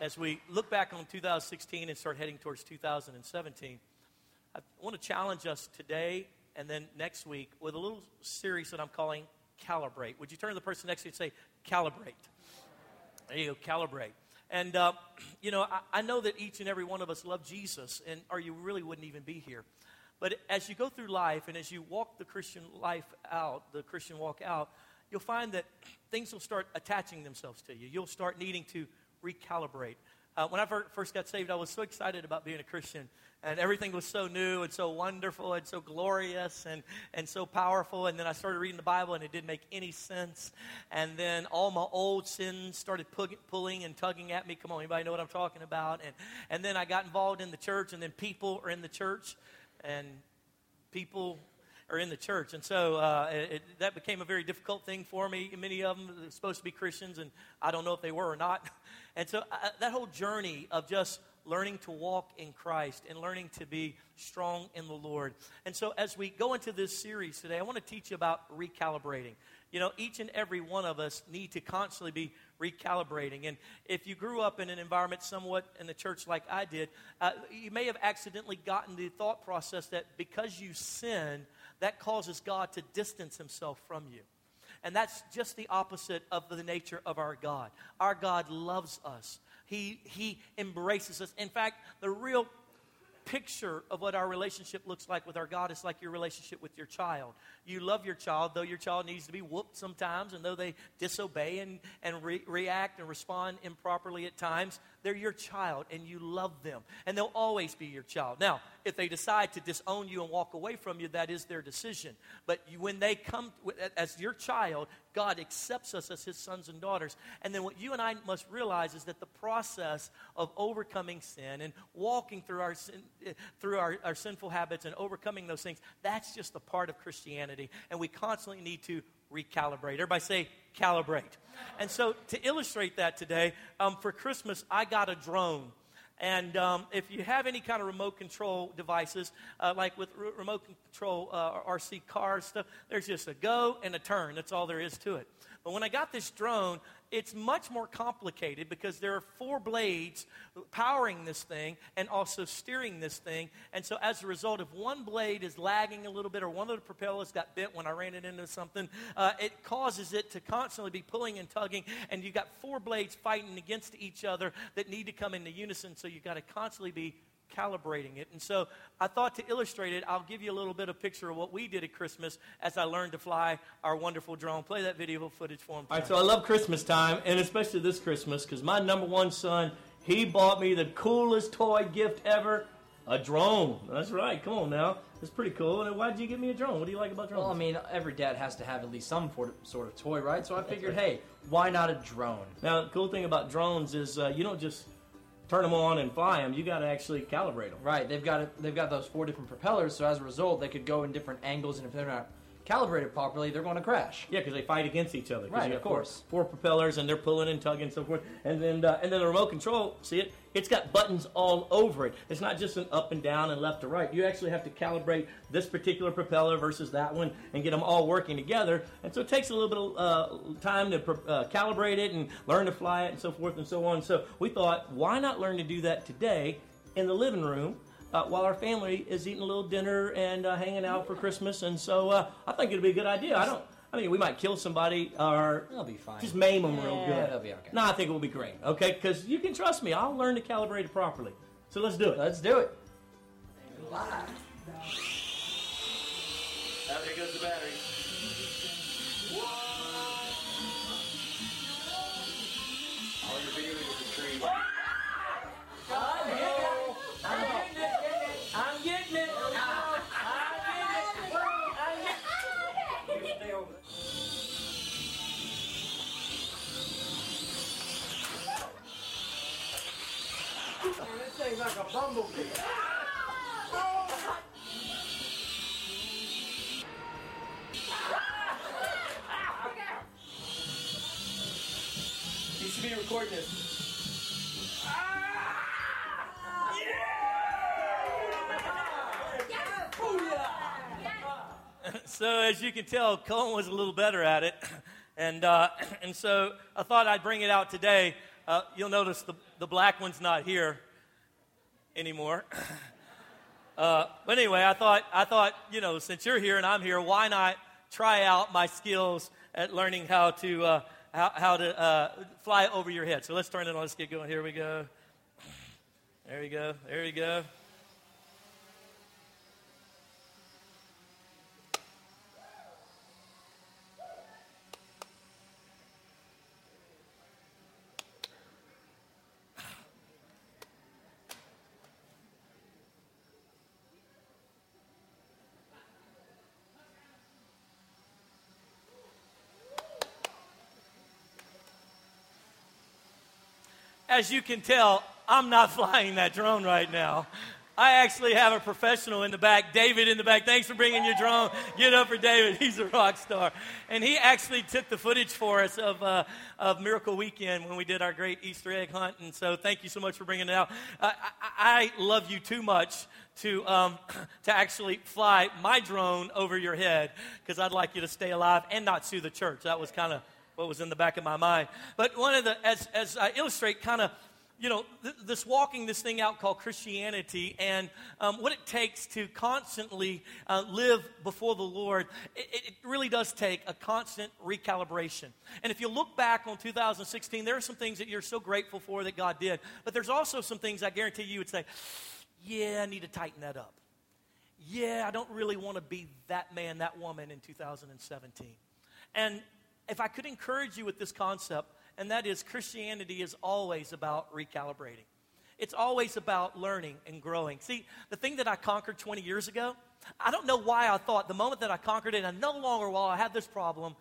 as we look back on 2016 and start heading towards 2017, I want to challenge us today and then next week with a little series that I'm calling Calibrate. Would you turn to the person next to you and say, Calibrate? There you go, calibrate. And, uh, you know, I, I know that each and every one of us love Jesus, and or you really wouldn't even be here. But as you go through life and as you walk the Christian life out, the Christian walk out, you'll find that things will start attaching themselves to you. You'll start needing to recalibrate. Uh, when I first got saved, I was so excited about being a Christian, and everything was so new and so wonderful and so glorious and, and so powerful. And then I started reading the Bible, and it didn't make any sense. And then all my old sins started pulling and tugging at me. Come on, anybody know what I'm talking about? And, and then I got involved in the church, and then people are in the church, and people are in the church. And so uh, it, that became a very difficult thing for me. Many of them were supposed to be Christians, and I don't know if they were or not. And so uh, that whole journey of just learning to walk in Christ and learning to be strong in the Lord. And so as we go into this series today, I want to teach you about recalibrating. You know, each and every one of us need to constantly be recalibrating. And if you grew up in an environment somewhat in the church like I did, uh, you may have accidentally gotten the thought process that because you sin, that causes God to distance himself from you. And that's just the opposite of the nature of our God. Our God loves us. He, he embraces us. In fact, the real picture of what our relationship looks like with our God is like your relationship with your child. You love your child, though your child needs to be whooped sometimes, and though they disobey and, and re- react and respond improperly at times, they're your child, and you love them. And they'll always be your child. Now, if they decide to disown you and walk away from you, that is their decision. But you, when they come as your child, God accepts us as his sons and daughters. And then what you and I must realize is that the process of overcoming sin and walking through our, sin, eh, through our, our sinful habits and overcoming those things, that's just a part of Christianity. And we constantly need to recalibrate. Everybody say calibrate. And so to illustrate that today, um, for Christmas, I got a drone. And um, if you have any kind of remote control devices, uh, like with remote control uh, RC cars stuff, there's just a go and a turn. That's all there is to it. But when I got this drone, it's much more complicated because there are four blades powering this thing and also steering this thing. And so, as a result, if one blade is lagging a little bit or one of the propellers got bent when I ran it into something, uh, it causes it to constantly be pulling and tugging. And you've got four blades fighting against each other that need to come into unison. So, you've got to constantly be calibrating it. And so I thought to illustrate it, I'll give you a little bit of picture of what we did at Christmas as I learned to fly our wonderful drone. Play that video footage for him. All right, so I love Christmas time, and especially this Christmas, because my number one son, he bought me the coolest toy gift ever. A drone. That's right. Come on now. It's pretty cool. And why did you give me a drone? What do you like about drones? Well, I mean, every dad has to have at least some sort of toy, right? So I figured, hey, why not a drone? Now, the cool thing about drones is uh, you don't just turn them on and fly them. You got to actually calibrate them. Right. They've got they've got those four different propellers, so as a result, they could go in different angles, and if they're not calibrated properly, they're going to crash. Yeah, because they fight against each other. Right, of course. Four, four, propellers, and they're pulling and tugging and so forth. And then, uh, and then the remote control, see it? It's got buttons all over it. It's not just an up and down and left to right. You actually have to calibrate this particular propeller versus that one and get them all working together. And so it takes a little bit of uh, time to uh, calibrate it and learn to fly it and so forth and so on. So we thought, why not learn to do that today in the living room? uh, while our family is eating a little dinner and uh, hanging out for Christmas. And so uh, I think it'd be a good idea. I don't. I mean, we might kill somebody or they'll be fine. Just maim them yeah, real good. They'll be okay. No, I think it will be great. Okay, because you can trust me. I'll learn to calibrate it properly. So let's do it. Let's do it. Live. Oh, there goes the battery. Like a bumblebee. You should be recording this. so as you can tell, Cohen was a little better at it, and uh, and so I thought I'd bring it out today Uh, you'll notice the, the black one's not here anymore. uh, but anyway, I thought, I thought, you know, since you're here and I'm here, why not try out my skills at learning how to, uh, how, how to uh, fly over your head? So let's turn it on. Let's get going. Here we go. There we go. There we go. As you can tell, I'm not flying that drone right now. I actually have a professional in the back, David in the back. Thanks for bringing your drone. Get up for David. He's a rock star. And he actually took the footage for us of, uh, of Miracle Weekend when we did our great Easter egg hunt. And so thank you so much for bringing it out. Uh, I, I, love you too much to, um, to actually fly my drone over your head because I'd like you to stay alive and not sue the church. That was kind of what was in the back of my mind. But one of the, as, as I illustrate kind of you know, th- this walking this thing out called Christianity and um, what it takes to constantly uh, live before the Lord, it, it, really does take a constant recalibration. And if you look back on 2016, there are some things that you're so grateful for that God did, but there's also some things I guarantee you would say, yeah, I need to tighten that up. Yeah, I don't really want to be that man, that woman in 2017. And if I could encourage you with this concept, and that is Christianity is always about recalibrating. It's always about learning and growing. See, the thing that I conquered 20 years ago, I don't know why I thought the moment that I conquered it, I no longer while I had this problem,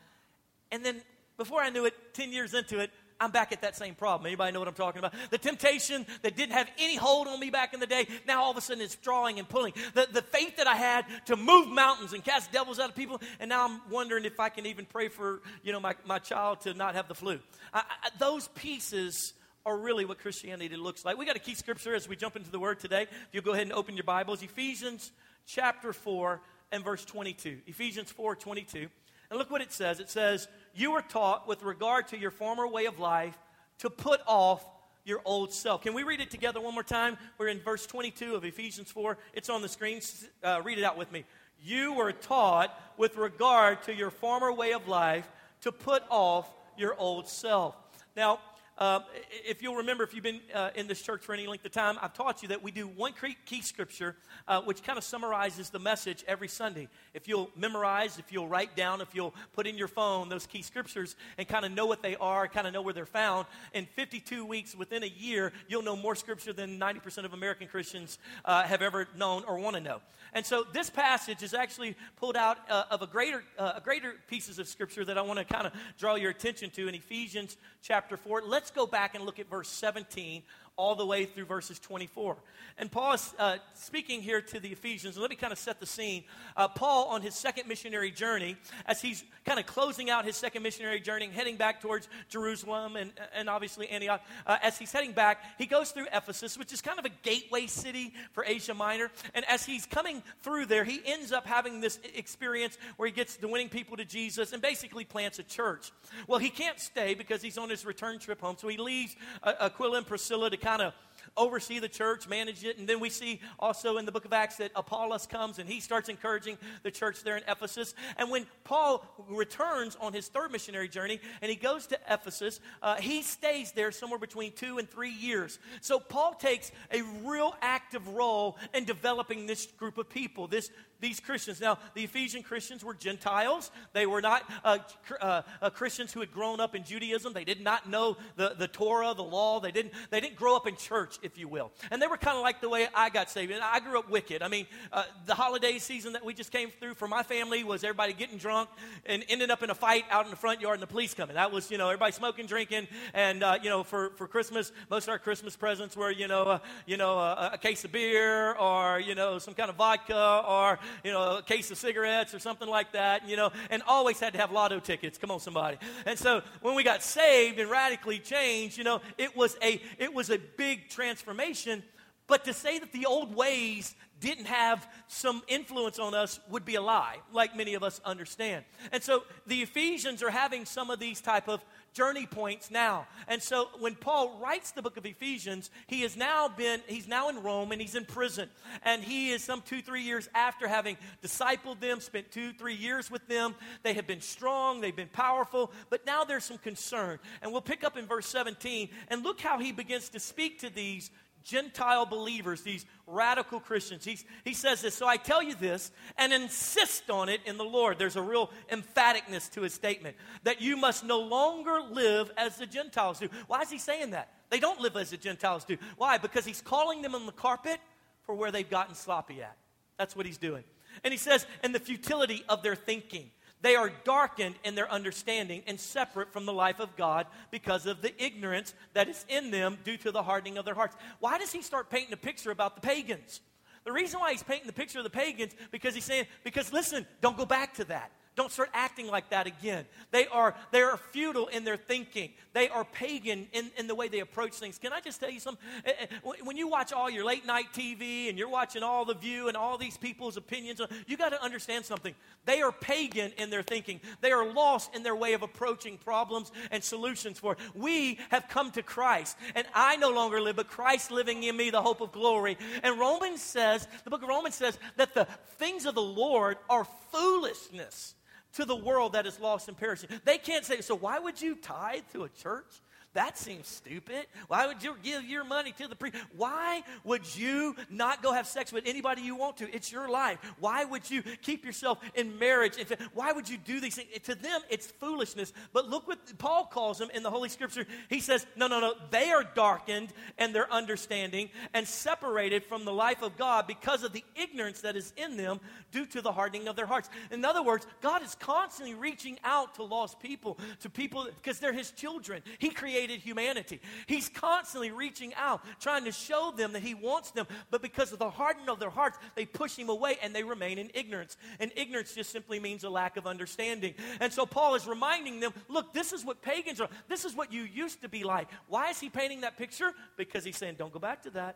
and then before I knew it, 10 years into it, I'm back at that same problem. Anybody know what I'm talking about? The temptation that didn't have any hold on me back in the day, now all of a sudden it's drawing and pulling. The, the faith that I had to move mountains and cast devils out of people, and now I'm wondering if I can even pray for, you know, my, my child to not have the flu. I, I, those pieces are really what Christianity looks like. We got a key scripture as we jump into the word today. If you'll go ahead and open your Bibles, Ephesians chapter 4 and verse 22. Ephesians 4 22. And look what it says. It says, You were taught with regard to your former way of life to put off your old self. Can we read it together one more time? We're in verse 22 of Ephesians 4. It's on the screen. Uh, read it out with me. You were taught with regard to your former way of life to put off your old self. Now, uh, if you'll remember, if you've been uh, in this church for any length of time, I've taught you that we do one key scripture, uh, which kind of summarizes the message every Sunday. If you'll memorize, if you'll write down, if you'll put in your phone those key scriptures and kind of know what they are, kind of know where they're found, in 52 weeks within a year, you'll know more scripture than 90% of American Christians uh, have ever known or want to know. And so this passage is actually pulled out uh, of a greater, uh, a greater pieces of scripture that I want to kind of draw your attention to in Ephesians chapter 4. Let's go back and look at verse 17 all the way through verses 24. And Paul is uh, speaking here to the Ephesians. Let me kind of set the scene. Uh, Paul, on his second missionary journey, as he's kind of closing out his second missionary journey, heading back towards Jerusalem and, and obviously Antioch, uh, as he's heading back, he goes through Ephesus, which is kind of a gateway city for Asia Minor. And as he's coming through there, he ends up having this experience where he gets the winning people to Jesus and basically plants a church. Well, he can't stay because he's on his return trip home. So he leaves uh, Aquila and Priscilla to kind of oversee the church, manage it. And then we see also in the book of Acts that Apollos comes and he starts encouraging the church there in Ephesus. And when Paul returns on his third missionary journey and he goes to Ephesus, uh, he stays there somewhere between two and three years. So Paul takes a real active role in developing this group of people, this these Christians. Now, the Ephesian Christians were Gentiles. They were not uh, uh, uh, Christians who had grown up in Judaism. They did not know the, the Torah, the law. They didn't, they didn't grow up in church, if you will. And they were kind of like the way I got saved. And I grew up wicked. I mean, uh, the holiday season that we just came through for my family was everybody getting drunk and ended up in a fight out in the front yard and the police coming. That was, you know, everybody smoking, drinking. And, uh, you know, for, for Christmas, most of our Christmas presents were, you know, uh, you know a case of beer or, you know, some kind of vodka or you know, a case of cigarettes or something like that, you know, and always had to have lotto tickets. Come on, somebody. And so when we got saved and radically changed, you know, it was a, it was a big transformation. But to say that the old ways didn't have some influence on us would be a lie, like many of us understand. And so the Ephesians are having some of these type of journey points now. And so when Paul writes the book of Ephesians, he has now been, he's now in Rome and he's in prison. And he is some two, three years after having discipled them, spent two, three years with them. They have been strong, they've been powerful, but now there's some concern. And we'll pick up in verse 17 and look how he begins to speak to these Gentile believers, these radical Christians. He's, he says this, so I tell you this and insist on it in the Lord. There's a real emphaticness to his statement that you must no longer live as the Gentiles do. Why is he saying that? They don't live as the Gentiles do. Why? Because he's calling them on the carpet for where they've gotten sloppy at. That's what he's doing. And he says, and the futility of their thinking. They are darkened in their understanding and separate from the life of God because of the ignorance that is in them due to the hardening of their hearts. Why does he start painting a picture about the pagans? The reason why he's painting the picture of the pagans because he's saying because listen, don't go back to that. Don't start acting like that again. They are, they are futile in their thinking. They are pagan in, in the way they approach things. Can I just tell you something? Eh, eh, when you watch all your late night TV and you're watching all the view and all these people's opinions, you got to understand something. They are pagan in their thinking. They are lost in their way of approaching problems and solutions for it. We have come to Christ, and I no longer live, but Christ living in me, the hope of glory. And Romans says, the book of Romans says, that the things of the Lord are foolishness to the world that is lost and perishing. They can't say, so why would you tithe to a church? That seems stupid. Why would you give your money to the priest? Why would you not go have sex with anybody you want to? It's your life. Why would you keep yourself in marriage? Why would you do these things? To them, it's foolishness. But look what Paul calls them in the Holy Scripture. He says, no, no, no. They are darkened and their understanding and separated from the life of God because of the ignorance that is in them due to the hardening of their hearts. In other words, God is constantly reaching out to lost people, to people because they're his children. He created created humanity. He's constantly reaching out, trying to show them that He wants them, but because of the hardening of their hearts, they push Him away and they remain in ignorance. And ignorance just simply means a lack of understanding. And so Paul is reminding them look, this is what pagans are, this is what you used to be like. Why is he painting that picture? Because he's saying, don't go back to that.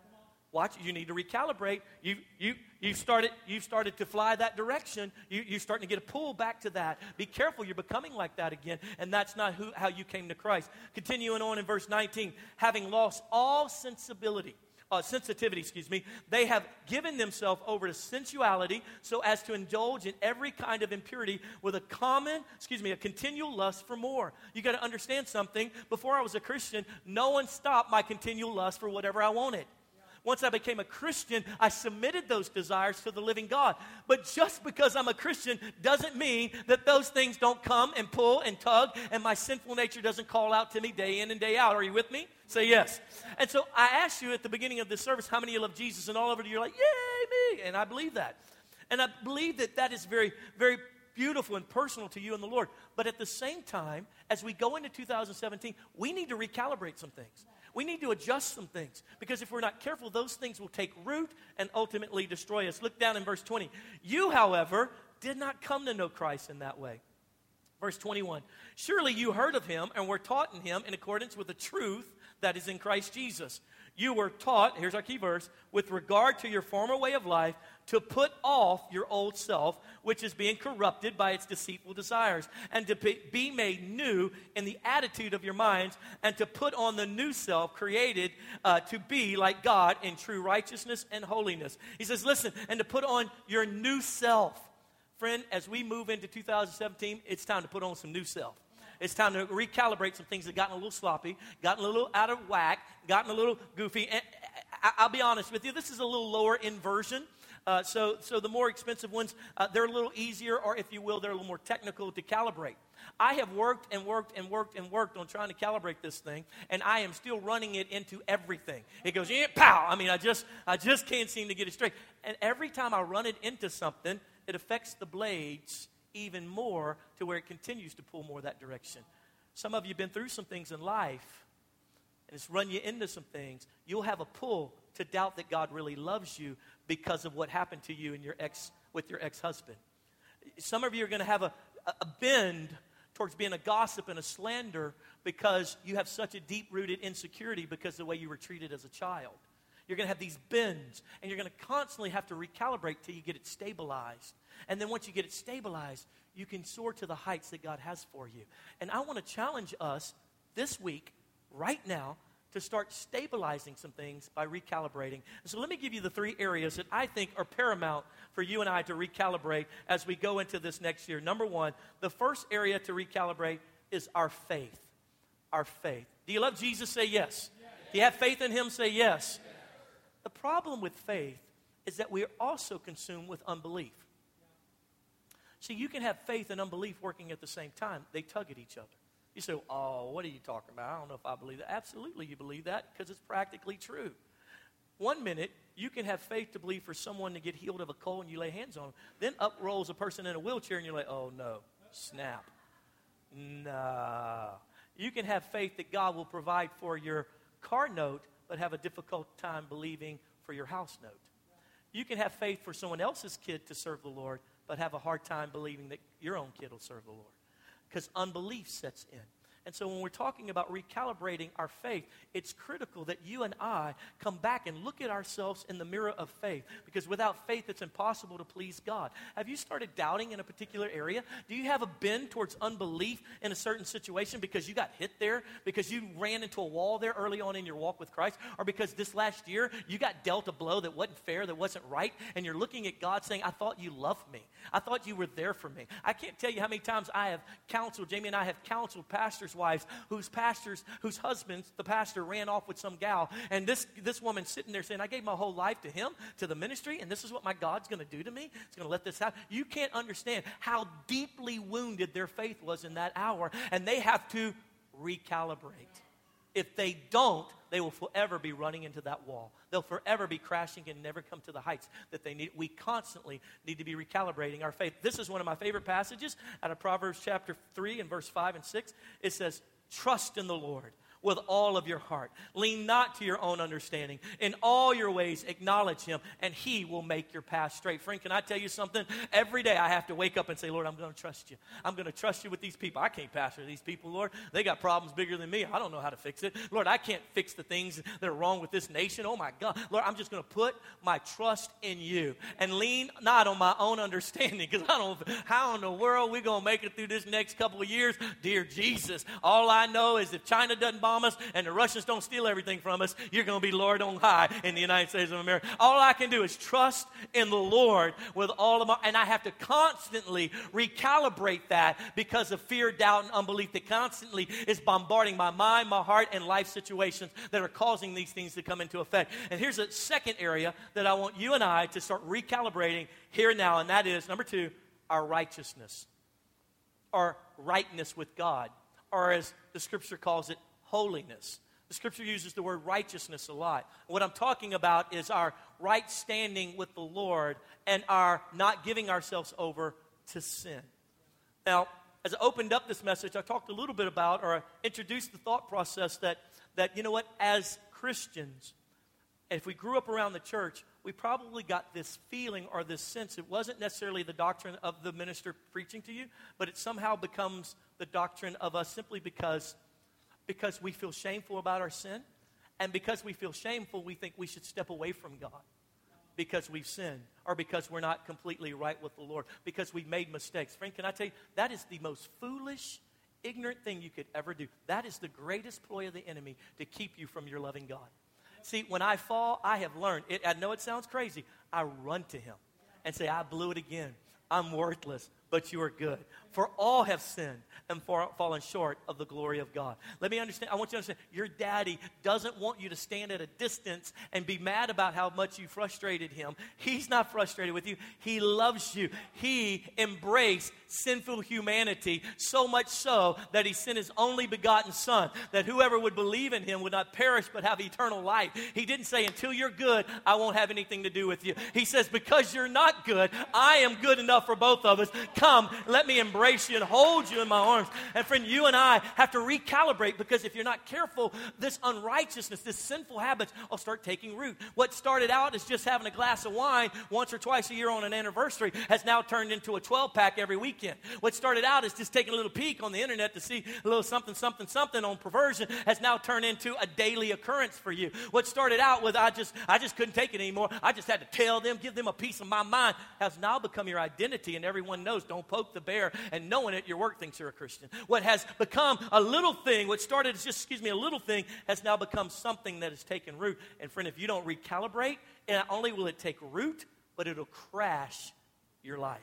Watch, you need to recalibrate. You, you, you've, started, you've started to fly that direction. You, you're starting to get a pull back to that. Be careful, you're becoming like that again. And that's not who, how you came to Christ. Continuing on in verse 19, having lost all sensibility. Uh, sensitivity, excuse me, they have given themselves over to sensuality so as to indulge in every kind of impurity with a common, excuse me, a continual lust for more. You got to understand something. Before I was a Christian, no one stopped my continual lust for whatever I wanted. Once I became a Christian, I submitted those desires to the living God. But just because I'm a Christian doesn't mean that those things don't come and pull and tug, and my sinful nature doesn't call out to me day in and day out. Are you with me? Say yes. And so I asked you at the beginning of this service how many of you love Jesus, and all over you're like, yay, me. And I believe that. And I believe that that is very, very beautiful and personal to you and the Lord. But at the same time, as we go into 2017, we need to recalibrate some things we need to adjust some things because if we're not careful, those things will take root and ultimately destroy us. Look down in verse 20. You, however, did not come to know Christ in that way. Verse 21 Surely you heard of him and were taught in him in accordance with the truth that is in Christ Jesus. You were taught, here's our key verse, with regard to your former way of life, to put off your old self, which is being corrupted by its deceitful desires, and to be made new in the attitude of your minds, and to put on the new self created uh, to be like God in true righteousness and holiness. He says, Listen, and to put on your new self. Friend, as we move into 2017, it's time to put on some new self. It's time to recalibrate some things that gotten a little sloppy, gotten a little out of whack, gotten a little goofy. And I'll be honest with you, this is a little lower inversion. Uh, so, so the more expensive ones, uh, they're a little easier, or if you will, they're a little more technical to calibrate. I have worked and worked and worked and worked on trying to calibrate this thing, and I am still running it into everything. It goes, yeah, pow. I mean, I just, I just can't seem to get it straight. And every time I run it into something, it affects the blades even more to where it continues to pull more that direction. Some of you have been through some things in life, it's run you into some things. You'll have a pull to doubt that God really loves you because of what happened to you and your ex with your ex-husband. Some of you are going to have a, a bend towards being a gossip and a slander because you have such a deep-rooted insecurity because of the way you were treated as a child. You're going to have these bends, and you're going to constantly have to recalibrate till you get it stabilized. And then once you get it stabilized, you can soar to the heights that God has for you. And I want to challenge us this week, right now, to start stabilizing some things by recalibrating. so let me give you the three areas that I think are paramount for you and I to recalibrate as we go into this next year. Number one, the first area to recalibrate is our faith. Our faith. Do you love Jesus? Say yes. Do you have faith in Him? Say yes. The problem with faith is that we are also consumed with unbelief. See, you can have faith and unbelief working at the same time, they tug at each other. You say, Oh, what are you talking about? I don't know if I believe that. Absolutely, you believe that because it's practically true. One minute, you can have faith to believe for someone to get healed of a cold and you lay hands on them. Then up rolls a person in a wheelchair and you're like, Oh, no, snap. Nah. You can have faith that God will provide for your car note, but have a difficult time believing for your house note. You can have faith for someone else's kid to serve the Lord, but have a hard time believing that your own kid will serve the Lord because unbelief sets in. And so when we're talking about recalibrating our faith, it's critical that you and I come back and look at ourselves in the mirror of faith because without faith, it's impossible to please God. Have you started doubting in a particular area? Do you have a bend towards unbelief in a certain situation because you got hit there, because you ran into a wall there early on in your walk with Christ, or because this last year you got dealt a blow that wasn't fair, that wasn't right, and you're looking at God saying, I thought you loved me. I thought you were there for me. I can't tell you how many times I have counseled, Jamie and I have counseled pastors pastors' wives whose pastors, whose husbands, the pastor ran off with some gal. And this, this woman sitting there saying, I gave my whole life to him, to the ministry, and this is what my God's going to do to me. He's going to let this happen. You can't understand how deeply wounded their faith was in that hour. And they have to recalibrate. If they don't, they will forever be running into that wall. They'll forever be crashing and never come to the heights that they need. We constantly need to be recalibrating our faith. This is one of my favorite passages out of Proverbs chapter 3 and verse 5 and 6. It says, Trust in the Lord with all of your heart. Lean not to your own understanding. In all your ways, acknowledge Him, and He will make your path straight. Friend, can I tell you something? Every day I have to wake up and say, Lord, I'm going to trust you. I'm going to trust you with these people. I can't pastor these people, Lord. They got problems bigger than me. I don't know how to fix it. Lord, I can't fix the things that are wrong with this nation. Oh, my God. Lord, I'm just going to put my trust in you and lean not on my own understanding because I don't know how in the world we're going to make it through this next couple of years. Dear Jesus, all I know is if China doesn't bomb us and the Russians don't steal everything from us, you're going to be Lord on high in the United States of America. All I can do is trust in the Lord with all of my, and I have to constantly recalibrate that because of fear, doubt, and unbelief that constantly is bombarding my mind, my heart, and life situations that are causing these things to come into effect. And here's a second area that I want you and I to start recalibrating here and now, and that is number two, our righteousness, our rightness with God, or as the scripture calls it, holiness. The scripture uses the word righteousness a lot. What I'm talking about is our right standing with the Lord and our not giving ourselves over to sin. Now, as I opened up this message, I talked a little bit about or I introduced the thought process that, that, you know what, as Christians, if we grew up around the church, we probably got this feeling or this sense. It wasn't necessarily the doctrine of the minister preaching to you, but it somehow becomes the doctrine of us simply because because we feel shameful about our sin. And because we feel shameful, we think we should step away from God because we've sinned or because we're not completely right with the Lord, because we've made mistakes. Friend, can I tell you, that is the most foolish, ignorant thing you could ever do. That is the greatest ploy of the enemy to keep you from your loving God. See, when I fall, I have learned. It, I know it sounds crazy. I run to him and say, I blew it again. I'm worthless but you are good. For all have sinned and fallen short of the glory of God. Let me understand. I want you to understand your daddy doesn't want you to stand at a distance and be mad about how much you frustrated him. He's not frustrated with you, he loves you. He embraced sinful humanity so much so that he sent his only begotten son that whoever would believe in him would not perish but have eternal life. He didn't say, Until you're good, I won't have anything to do with you. He says, Because you're not good, I am good enough for both of us come, let me embrace and hold you in my arms. And friend, you and I have to recalibrate because if you're not careful, this unrighteousness, this sinful habits will start taking root. What started out as just having a glass of wine once or twice a year on an anniversary has now turned into a 12 pack every weekend. What started out as just taking a little peek on the internet to see a little something, something, something on perversion has now turned into a daily occurrence for you. What started out with I just I just couldn't take it anymore. I just had to tell them, give them a piece of my mind, has now become your identity, and everyone knows don't poke the bear, and knowing it, your work thinks you're a Christian. What has become a little thing, what started as just, excuse me, a little thing, has now become something that has taken root. And friend, if you don't recalibrate, not only will it take root, but it'll crash your life.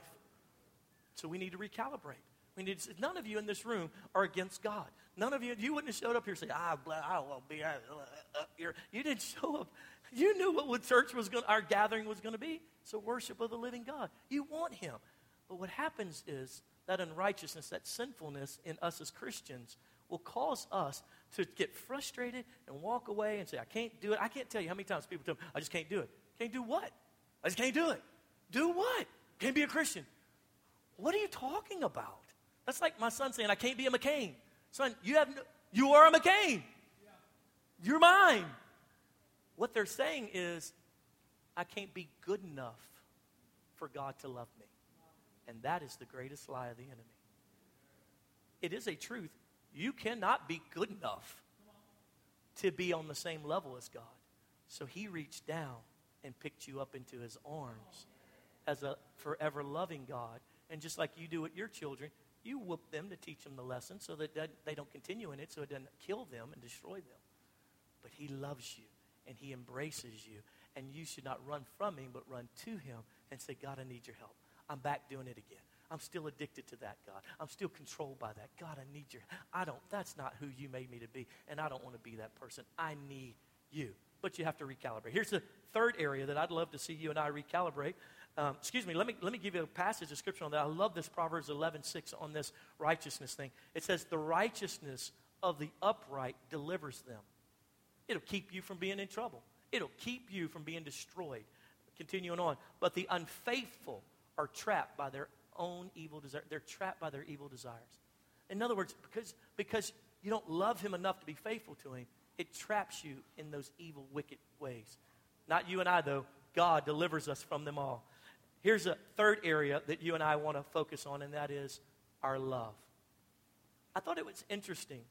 So we need to recalibrate. We need to, none of you in this room are against God. None of you, you wouldn't have showed up here and say, I, I will be uh, uh, here. You didn't show up. You knew what church was going, our gathering was going to be. So worship of the living God. You want Him. But what happens is that unrighteousness, that sinfulness in us as Christians will cause us to get frustrated and walk away and say, I can't do it. I can't tell you how many times people tell me, I just can't do it. Can't do what? I just can't do it. Do what? Can't be a Christian. What are you talking about? That's like my son saying, I can't be a McCain. Son, you have no, you are a McCain. You're mine. What they're saying is, I can't be good enough for God to love me. And that is the greatest lie of the enemy. It is a truth. You cannot be good enough to be on the same level as God. So he reached down and picked you up into his arms as a forever loving God. And just like you do with your children, you whoop them to teach them the lesson so that they don't continue in it, so it doesn't kill them and destroy them. But He loves you and He embraces you. And you should not run from Him, but run to Him and say, God, I need your help. I'm back doing it again. I'm still addicted to that, God. I'm still controlled by that. God, I need your I don't that's not who you made me to be, and I don't want to be that person. I need you. But you have to recalibrate. Here's the third area that I'd love to see you and I recalibrate. Um, excuse me, let me, let me give you a passage of scripture on that. I love this Proverbs 11, 6 on this righteousness thing. It says, The righteousness of the upright delivers them. It'll keep you from being in trouble, it'll keep you from being destroyed. Continuing on, but the unfaithful are trapped by their own evil desire. They're trapped by their evil desires. In other words, because, because you don't love him enough to be faithful to him, it traps you in those evil, wicked ways. Not you and I, though. God delivers us from them all. Here's a third area that you and I want to focus on, and that is our love. I thought it was interesting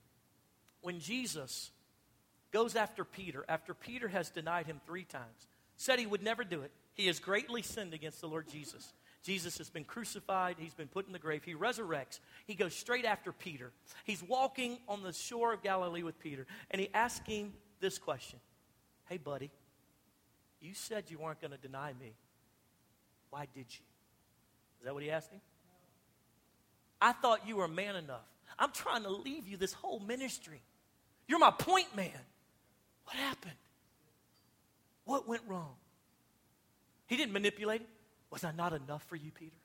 when Jesus goes after Peter, after Peter has denied him three times, said he would never do it. He has greatly sinned against the Lord Jesus. Jesus has been crucified. He's been put in the grave. He resurrects. He goes straight after Peter. He's walking on the shore of Galilee with Peter, and he asks him this question Hey, buddy, you said you weren't going to deny me. Why did you? Is that what he asked him? I thought you were man enough. I'm trying to leave you this whole ministry. You're my point man. What happened? What went wrong? He didn't manipulate him. Was I not enough for you, Peter?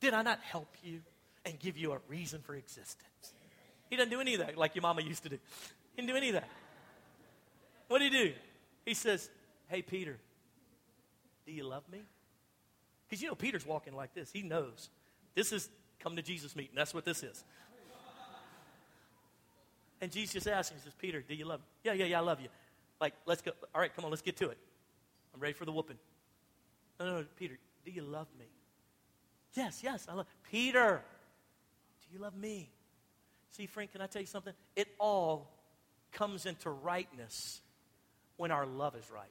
Did I not help you and give you a reason for existence? He doesn't do any of that like your mama used to do. He didn't do any of that. What did he do? He says, Hey, Peter, do you love me? Because you know, Peter's walking like this. He knows. This is come to Jesus meeting. That's what this is. And Jesus asked him, He says, Peter, do you love me? Yeah, yeah, yeah, I love you. Like, let's go. All right, come on, let's get to it. I'm ready for the whooping. No, no, no, Peter, do you love me? Yes, yes, I love Peter. Do you love me? See, Frank, can I tell you something? It all comes into rightness when our love is right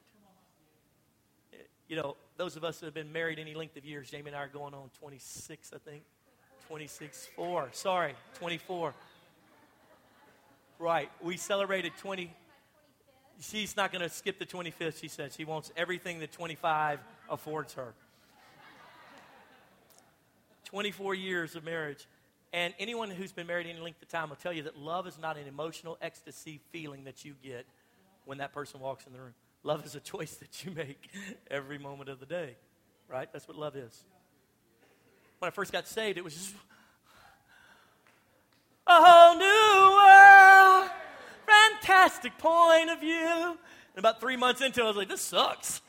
eh, you know, those of us that have been married any length of years, Jamie and I are going on 26, I think. 26, 4. Sorry, 24. Right. We celebrated 20. She's not going to skip the 25th, she said. She wants everything that 25 affords her. 24 years of marriage. And anyone who's been married any length of time will tell you that love is not an emotional ecstasy feeling that you get when that person walks in the room. Love is a choice that you make every moment of the day, right? That's what love is. When I first got saved, it was just world, fantastic point of view. And about three months into it, I was like, this sucks.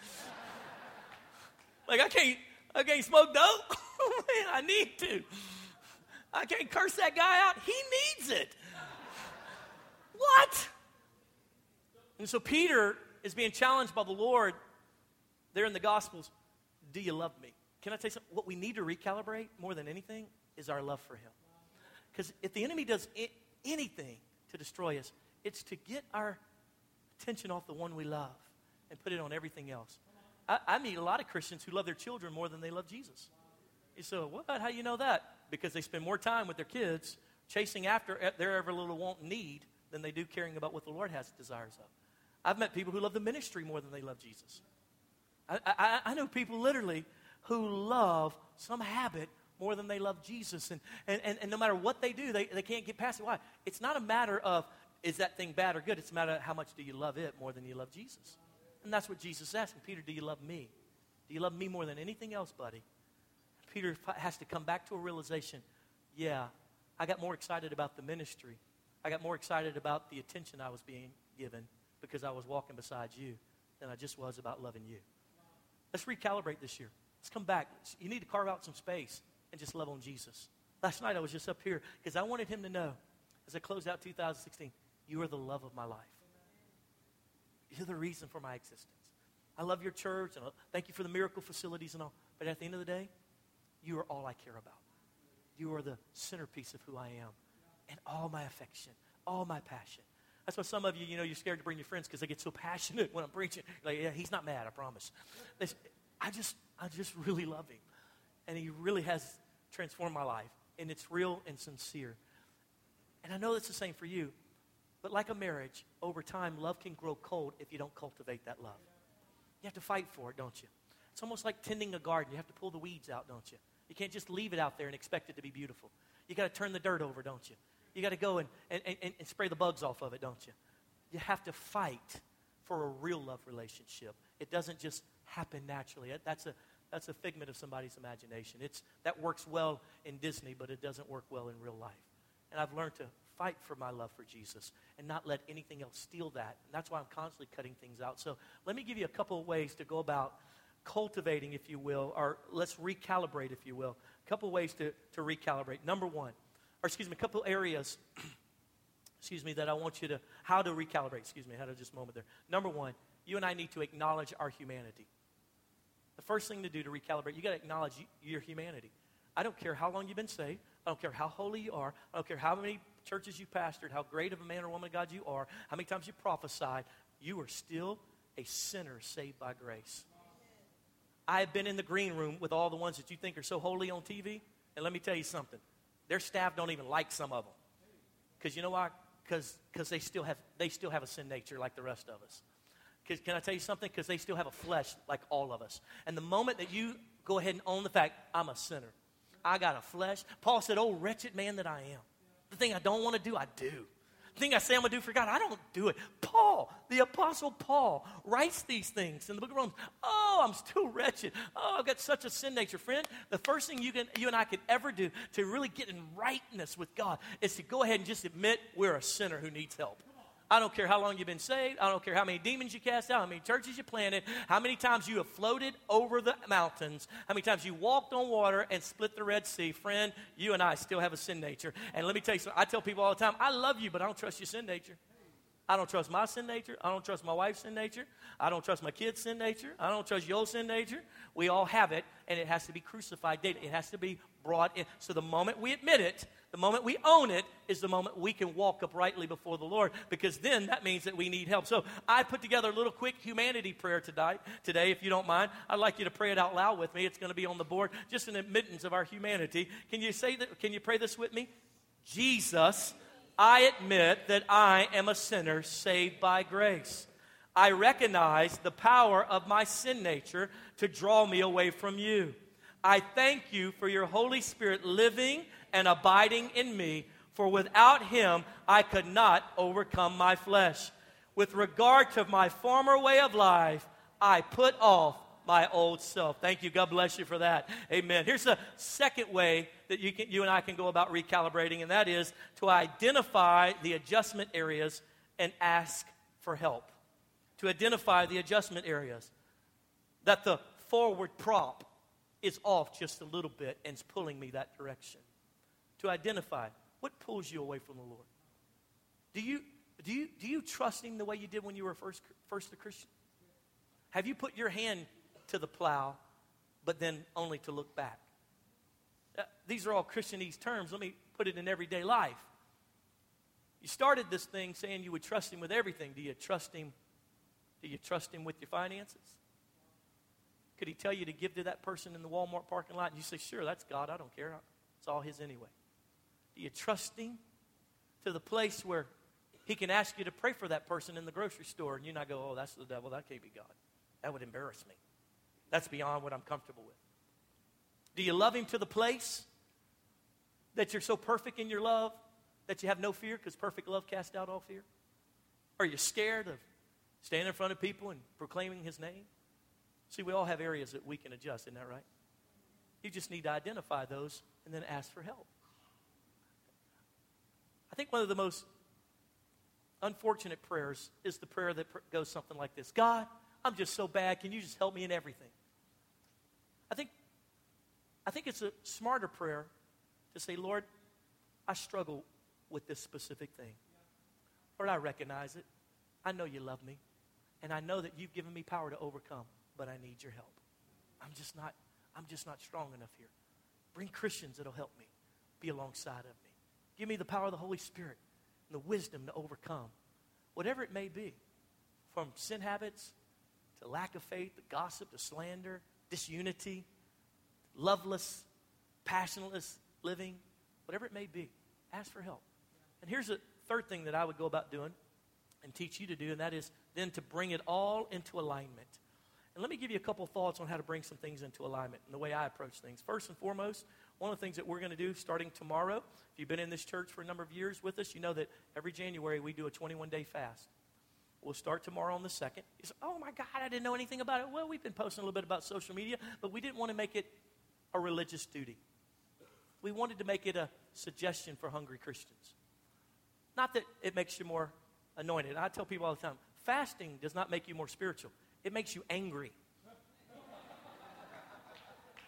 like, I can't, I can't smoke dope. Oh, man, I need to. I can't curse that guy out. He needs it. What? And so Peter is being challenged by the Lord there in the Gospels. Do you love me? Can I tell you something? What we need to recalibrate more than anything is our love for Him. Because if the enemy does I- anything to destroy us, it's to get our attention off the one we love and put it on everything else. I, I meet a lot of Christians who love their children more than they love Jesus. You say, what? How do you know that? Because they spend more time with their kids chasing after their every little want and need than they do caring about what the Lord has desires of. I've met people who love the ministry more than they love Jesus. I, I, I know people literally who love some habit more than they love Jesus. And, and, and, and no matter what they do, they, they can't get past it. Why? It's not a matter of is that thing bad or good. It's a matter of how much do you love it more than you love Jesus. And that's what Jesus is asking. Peter, do you love me? Do you love me more than anything else, buddy? Peter has to come back to a realization yeah, I got more excited about the ministry. I got more excited about the attention I was being given because I was walking beside you than I just was about loving you. Let's recalibrate this year. Let's come back. You need to carve out some space and just love on Jesus. Last night I was just up here because I wanted him to know as I closed out 2016, you are the love of my life. You're the reason for my existence. I love your church and thank you for the miracle facilities and all. But at the end of the day, you are all I care about. You are the centerpiece of who I am and all my affection, all my passion. That's why some of you, you know, you're scared to bring your friends because they get so passionate when I'm preaching. Like, yeah, he's not mad, I promise. I just, I just really love him. And he really has transformed my life. And it's real and sincere. And I know that's the same for you. But like a marriage, over time, love can grow cold if you don't cultivate that love. You have to fight for it, don't you? It's almost like tending a garden. You have to pull the weeds out, don't you? You can't just leave it out there and expect it to be beautiful. You got to turn the dirt over, don't you? You got to go and, and, and, and spray the bugs off of it, don't you? You have to fight for a real love relationship. It doesn't just happen naturally. That's a, that's a figment of somebody's imagination. It's, that works well in Disney, but it doesn't work well in real life. And I've learned to fight for my love for Jesus and not let anything else steal that. And that's why I'm constantly cutting things out. So let me give you a couple of ways to go about cultivating, if you will, or let's recalibrate, if you will. A couple ways to, to recalibrate. Number one, or excuse me, a couple areas, excuse me, that I want you to, how to recalibrate. Excuse me, had a just moment there. Number one, you and I need to acknowledge our humanity. The first thing to do to recalibrate, you got to acknowledge your humanity. I don't care how long you've been saved. I don't care how holy you are. I don't care how many churches you pastored, how great of a man or woman of God you are, how many times you prophesied. You are still a sinner saved by grace. I have been in the green room with all the ones that you think are so holy on TV, and let me tell you something. Their staff don't even like some of them. Because you know why? Because they, still have, they still have a sin nature like the rest of us. Can I tell you something? Because they still have a flesh like all of us. And the moment that you go ahead and own the fact, I'm a sinner, I got a flesh. Paul said, Oh, wretched man that I am. The thing I don't want to do, I do. The thing I say I'm going to do for God, I don't do it. Paul, the Apostle Paul, writes these things in the book of Romans. Oh, I'm still wretched. Oh, I've got such a sin nature. Friend, the first thing you, can, you and I could ever do to really get in rightness with God is to go ahead and just admit we're a sinner who needs help. I don't care how long you've been saved. I don't care how many demons you cast out, how many churches you planted, how many times you have floated over the mountains, how many times you walked on water and split the Red Sea. Friend, you and I still have a sin nature. And let me tell you something. I tell people all the time, I love you, but I don't trust your sin nature. I don't trust my sin nature. I don't trust my wife's sin nature. I don't trust my kids' sin nature. I don't trust your sin nature. We all have it, and it has to be crucified daily. It has to be brought in. So the moment we admit it, the moment we own it, is the moment we can walk uprightly before the Lord, because then that means that we need help. So I put together a little quick humanity prayer tonight, Today, if you don't mind, I'd like you to pray it out loud with me. It's going to be on the board, just an admittance of our humanity. Can you say that? Can you pray this with me? Jesus. I admit that I am a sinner saved by grace. I recognize the power of my sin nature to draw me away from you. I thank you for your Holy Spirit living and abiding in me, for without him I could not overcome my flesh. With regard to my former way of life, I put off my old self. Thank you. God bless you for that. Amen. Here's the second way that you, can, you and I can go about recalibrating, and that is to identify the adjustment areas and ask for help. To identify the adjustment areas. That the forward prop is off just a little bit and is pulling me that direction. To identify what pulls you away from the Lord. Do you, do you, do you trust Him the way you did when you were first, first a Christian? Have you put your hand to the plow, but then only to look back? Uh, these are all Christianese terms. Let me put it in everyday life. You started this thing saying you would trust Him with everything. Do you trust Him? Do you trust Him with your finances? Could He tell you to give to that person in the Walmart parking lot? And you say, Sure, that's God. I don't care. It's all His anyway. Do you trust Him to the place where He can ask you to pray for that person in the grocery store and you not go, Oh, that's the devil. That can't be God. That would embarrass me. That's beyond what I'm comfortable with. Do you love Him to the place that you're so perfect in your love that you have no fear because perfect love casts out all fear? Are you scared of standing in front of people and proclaiming His name? See, we all have areas that we can adjust, isn't that right? You just need to identify those and then ask for help. I think one of the most unfortunate prayers is the prayer that goes something like this God, I'm just so bad. Can you just help me in everything? I think, I think it's a smarter prayer to say, Lord, I struggle with this specific thing. Lord, I recognize it. I know you love me. And I know that you've given me power to overcome but I need your help. I'm just not, I'm just not strong enough here. Bring Christians that'll help me. Be alongside of me. Give me the power of the Holy Spirit and the wisdom to overcome whatever it may be. From sin habits to lack of faith, to gossip, to slander, disunity, loveless, passionless living, whatever it may be. Ask for help. And here's a third thing that I would go about doing and teach you to do, and that is then to bring it all into alignment. And let me give you a couple thoughts on how to bring some things into alignment and the way I approach things. First and foremost, one of the things that we're going to do starting tomorrow, if you've been in this church for a number of years with us, you know that every January we do a 21 day fast. We'll start tomorrow on the 2nd. You say, oh my God, I didn't know anything about it. Well, we've been posting a little bit about social media, but we didn't want to make it a religious duty. We wanted to make it a suggestion for hungry Christians. Not that it makes you more anointed. I tell people all the time fasting does not make you more spiritual, it makes you angry.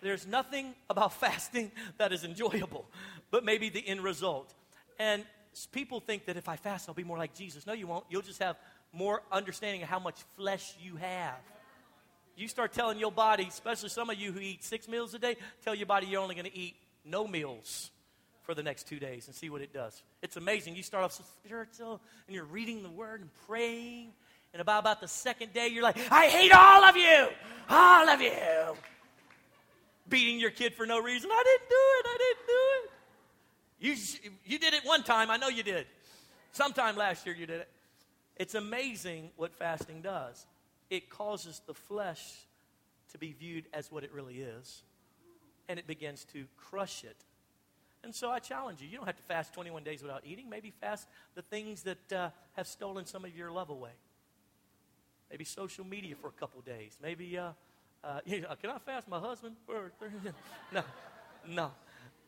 There's nothing about fasting that is enjoyable, but maybe the end result. And people think that if I fast, I'll be more like Jesus. No, you won't. You'll just have more understanding of how much flesh you have. You start telling your body, especially some of you who eat six meals a day, tell your body you're only going to eat no meals for the next two days and see what it does. It's amazing. You start off so spiritual and you're reading the word and praying and about, about the second day, you're like, I hate all of you, all of you. Beating your kid for no reason. I didn't do it. I didn't do it. You, you did it one time. I know you did. Sometime last year you did it. It's amazing what fasting does. It causes the flesh to be viewed as what it really is, and it begins to crush it. And so I challenge you. You don't have to fast 21 days without eating. Maybe fast the things that uh, have stolen some of your love away. Maybe social media for a couple days. Maybe, uh, uh, can I fast my husband? no, no,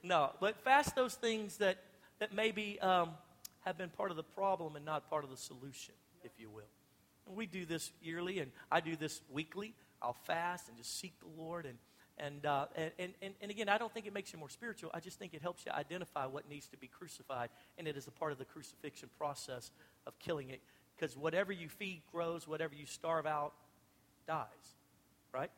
no. But fast those things that, that maybe um, have been part of the problem and not part of the solution, if you will. And we do this yearly, and I do this weekly. I'll fast and just seek the Lord. And, and, uh, and, and, and again, I don't think it makes you more spiritual. I just think it helps you identify what needs to be crucified, and it is a part of the crucifixion process of killing it because whatever you feed grows, whatever you starve out dies, right?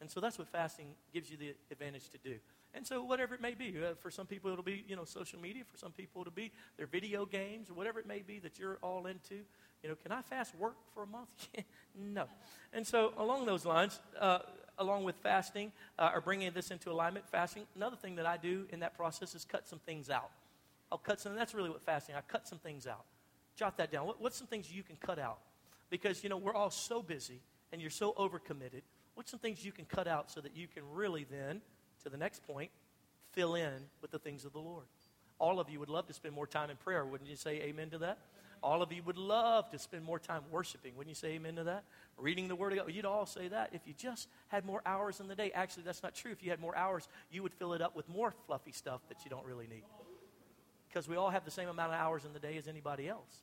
And so that's what fasting gives you the advantage to do. And so whatever it may be, uh, for some people it'll be you know social media. For some people it'll be their video games or whatever it may be that you're all into. You know, can I fast work for a month? no. And so along those lines, uh, along with fasting uh, or bringing this into alignment, fasting. Another thing that I do in that process is cut some things out. I'll cut some. That's really what fasting. I cut some things out. Jot that down. What, what's some things you can cut out? Because, you know, we're all so busy and you're so overcommitted. What's some things you can cut out so that you can really then, to the next point, fill in with the things of the Lord? All of you would love to spend more time in prayer. Wouldn't you say amen to that? All of you would love to spend more time worshiping. Wouldn't you say amen to that? Reading the Word of God. You'd all say that. If you just had more hours in the day, actually, that's not true. If you had more hours, you would fill it up with more fluffy stuff that you don't really need because we all have the same amount of hours in the day as anybody else.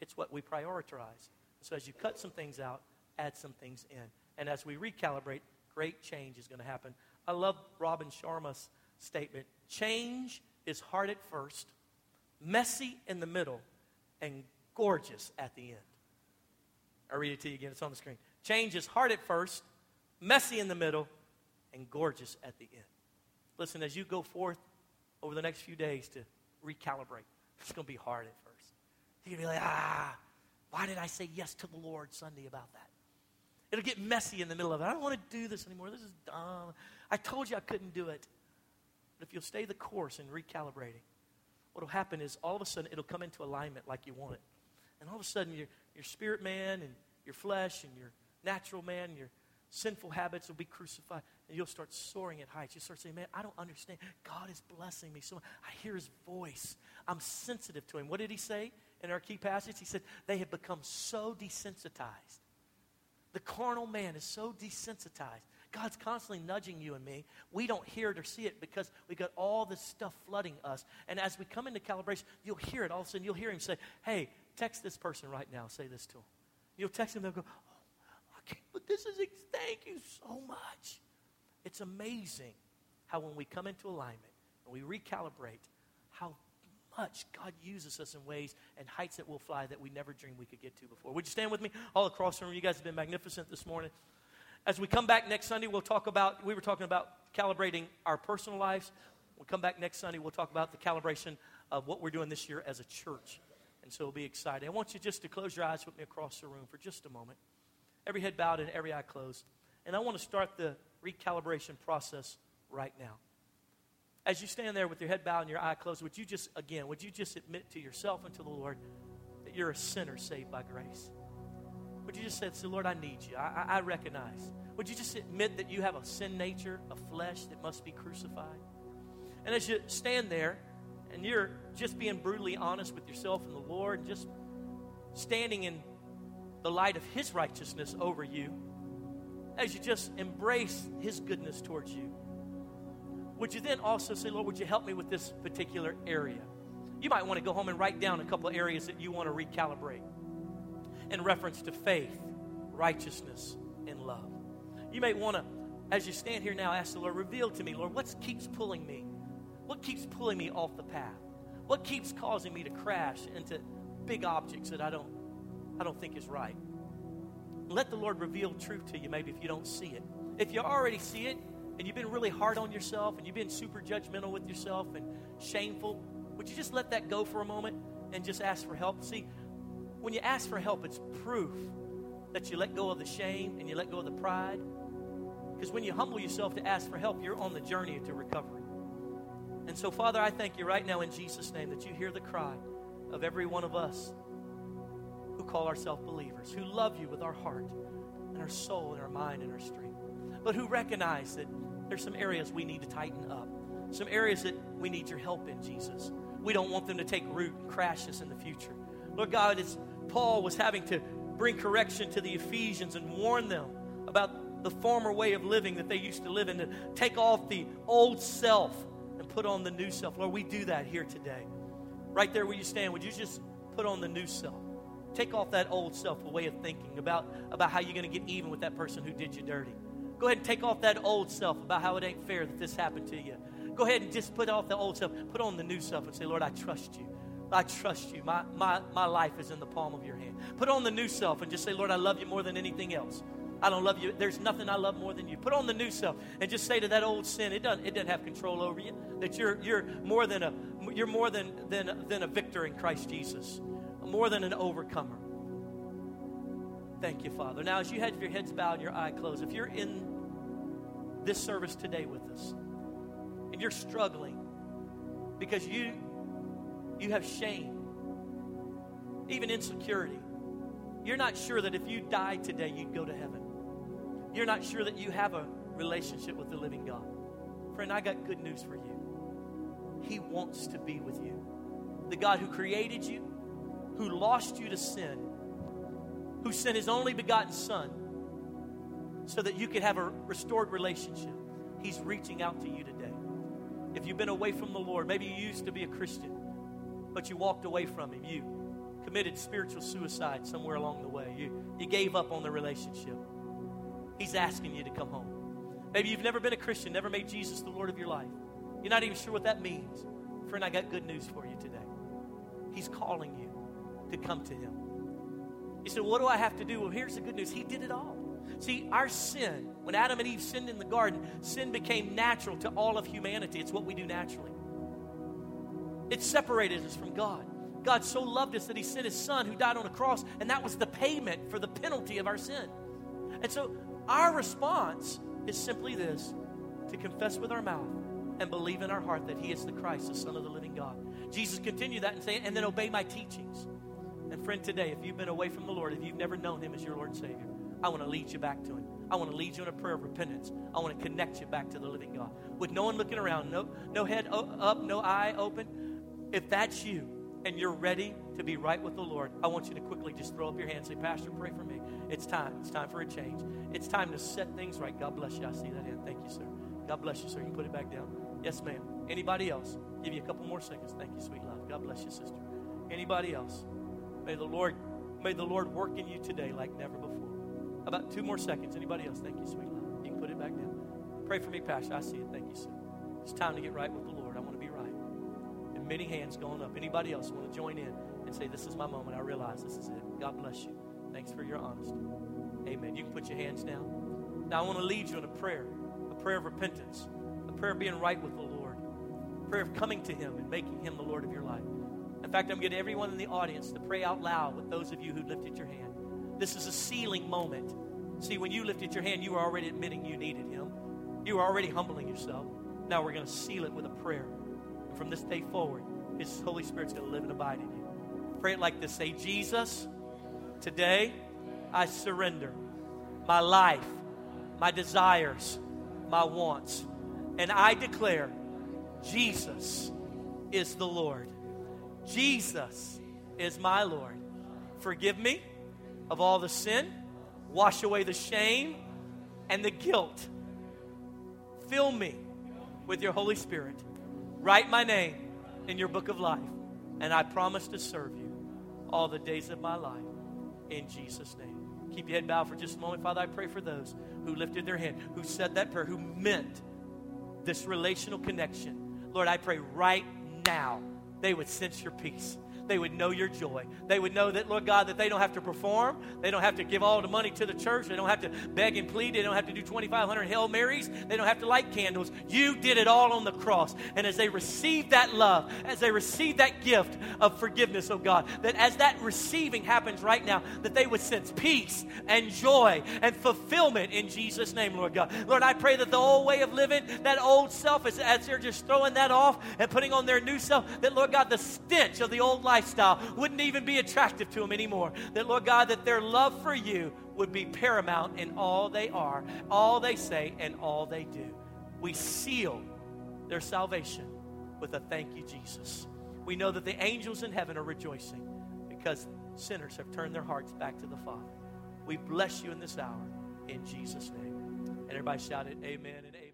It's what we prioritize. So as you cut some things out, add some things in. And as we recalibrate, great change is going to happen I love Robin Sharma's statement change is hard at first, messy in the middle, and gorgeous at the end. I'll read it to you again, it's on the screen. Change is hard at first, messy in the middle, and gorgeous at the end. Listen, as you go forth over the next few days to recalibrate, it's going to be hard at first. You're going to be like, ah, why did I say yes to the Lord Sunday about that? It'll get messy in the middle of it. I don't want to do this anymore. This is dumb. I told you I couldn't do it. But if you'll stay the course in recalibrating, what will happen is all of a sudden it'll come into alignment like you want it. And all of a sudden your, your spirit man and your flesh and your natural man and your sinful habits will be crucified. And you'll start soaring at heights. You start saying, Man, I don't understand. God is blessing me so much. I hear his voice. I'm sensitive to him. What did he say in our key passage? He said, They have become so desensitized. The carnal man is so desensitized. God's constantly nudging you and me. We don't hear it or see it because we got all this stuff flooding us. And as we come into calibration, you'll hear it. All of a sudden, you'll hear him say, Hey, text this person right now. Say this to him. You'll text them, they'll go, Oh, I can't, but this is, thank you so much. It's amazing how when we come into alignment and we recalibrate, how much God uses us in ways and heights that we'll fly that we never dreamed we could get to before. Would you stand with me all across the room? You guys have been magnificent this morning. As we come back next Sunday, we'll talk about, we were talking about calibrating our personal lives. We'll come back next Sunday, we'll talk about the calibration of what we're doing this year as a church. And so it'll be exciting. I want you just to close your eyes with me across the room for just a moment. Every head bowed and every eye closed. And I want to start the recalibration process right now. As you stand there with your head bowed and your eye closed, would you just, again, would you just admit to yourself and to the Lord that you're a sinner saved by grace? Would you just say, Lord, I need you. I, I recognize. Would you just admit that you have a sin nature, a flesh that must be crucified? And as you stand there and you're just being brutally honest with yourself and the Lord, and just standing in the light of His righteousness over you, as you just embrace His goodness towards you, would you then also say, Lord, would you help me with this particular area? You might want to go home and write down a couple of areas that you want to recalibrate in reference to faith, righteousness, and love. You may want to, as you stand here now, ask the Lord, reveal to me, Lord, what keeps pulling me? What keeps pulling me off the path? What keeps causing me to crash into big objects that I don't, I don't think is right? Let the Lord reveal truth to you, maybe if you don't see it. If you already see it, and you've been really hard on yourself, and you've been super judgmental with yourself and shameful, would you just let that go for a moment and just ask for help? See, when you ask for help, it's proof that you let go of the shame and you let go of the pride. Because when you humble yourself to ask for help, you're on the journey to recovery. And so, Father, I thank you right now in Jesus' name that you hear the cry of every one of us who call ourselves believers, who love you with our heart and our soul and our mind and our strength, but who recognize that there's some areas we need to tighten up, some areas that we need your help in, Jesus. We don't want them to take root and crash us in the future. Lord God, as Paul was having to bring correction to the Ephesians and warn them about the former way of living that they used to live in, to take off the old self and put on the new self. Lord, we do that here today. Right there where you stand, would you just put on the new self? Take off that old self, a way of thinking about, about how you're going to get even with that person who did you dirty. Go ahead and take off that old self about how it ain't fair that this happened to you. Go ahead and just put off the old self, put on the new self, and say, Lord, I trust you. I trust you. My, my, my life is in the palm of your hand. Put on the new self and just say, Lord, I love you more than anything else. I don't love you. There's nothing I love more than you. Put on the new self and just say to that old sin, it doesn't, it doesn't have control over you. That you're, you're more than a you're more than, than, than a victor in Christ Jesus, more than an overcomer. Thank you, Father. Now, as you have your heads bowed and your eye closed, if you're in this service today with us and you're struggling because you you have shame, even insecurity. You're not sure that if you died today, you'd go to heaven. You're not sure that you have a relationship with the living God. Friend, I got good news for you. He wants to be with you. The God who created you, who lost you to sin, who sent his only begotten Son so that you could have a restored relationship. He's reaching out to you today. If you've been away from the Lord, maybe you used to be a Christian, but you walked away from Him. You committed spiritual suicide somewhere along the way. You, you gave up on the relationship. He's asking you to come home. Maybe you've never been a Christian, never made Jesus the Lord of your life. You're not even sure what that means. Friend, I got good news for you today. He's calling you to come to Him. You said, What do I have to do? Well, here's the good news He did it all. See, our sin, when Adam and Eve sinned in the garden, sin became natural to all of humanity. It's what we do naturally. It separated us from God. God so loved us that He sent His Son who died on a cross, and that was the payment for the penalty of our sin. And so, our response is simply this to confess with our mouth and believe in our heart that He is the Christ, the Son of the living God. Jesus continued that and say, and then obey my teachings. And friend, today, if you've been away from the Lord, if you've never known Him as your Lord and Savior, I want to lead you back to Him. I want to lead you in a prayer of repentance. I want to connect you back to the living God. With no one looking around, no, no head up, no eye open. If that's you and you're ready to be right with the Lord, I want you to quickly just throw up your hand and say, Pastor, pray for me. It's time. It's time for a change. It's time to set things right. God bless you. I see that hand. Thank you, sir. God bless you, sir. You can put it back down. Yes, ma'am. Anybody else? Give you a couple more seconds. Thank you, sweet love. God bless you, sister. Anybody else? May the Lord, may the Lord work in you today like never before. About two more seconds. Anybody else? Thank you, sweet love. You can put it back down. Pray for me, Pastor. I see it. Thank you, sir. It's time to get right with the Lord. I want to be right. And many hands going up. Anybody else want to join in and say, This is my moment. I realize this is it. God bless you. Thanks for your honesty. Amen. You can put your hands down. Now I want to lead you in a prayer, a prayer of repentance, a prayer of being right with the Lord, a prayer of coming to Him and making Him the Lord of your life. In fact, I'm getting everyone in the audience to pray out loud with those of you who lifted your hand. This is a sealing moment. See, when you lifted your hand, you were already admitting you needed Him. You were already humbling yourself. Now we're going to seal it with a prayer. And from this day forward, His Holy Spirit's going to live and abide in you. Pray it like this Say, Jesus, today I surrender my life, my desires, my wants. And I declare Jesus is the Lord. Jesus is my Lord. Forgive me of all the sin, wash away the shame and the guilt. Fill me with your Holy Spirit. Write my name in your book of life, and I promise to serve you all the days of my life. In Jesus' name. Keep your head bowed for just a moment. Father, I pray for those who lifted their hand, who said that prayer, who meant this relational connection. Lord, I pray right now they would sense your peace they would know your joy. They would know that, Lord God, that they don't have to perform. They don't have to give all the money to the church. They don't have to beg and plead. They don't have to do 2,500 Hail Marys. They don't have to light candles. You did it all on the cross. And as they receive that love, as they receive that gift of forgiveness, oh God, that as that receiving happens right now, that they would sense peace and joy and fulfillment in Jesus' name, Lord God. Lord, I pray that the old way of living, that old self, as, as they're just throwing that off and putting on their new self, that, Lord God, the stench of the old life lifestyle wouldn't even be attractive to them anymore. That, Lord God, that their love for you would be paramount in all they are, all they say, and all they do. We seal their salvation with a thank you, Jesus. We know that the angels in heaven are rejoicing because sinners have turned their hearts back to the Father. We bless you in this hour in Jesus' name. And everybody shouted, Amen and amen.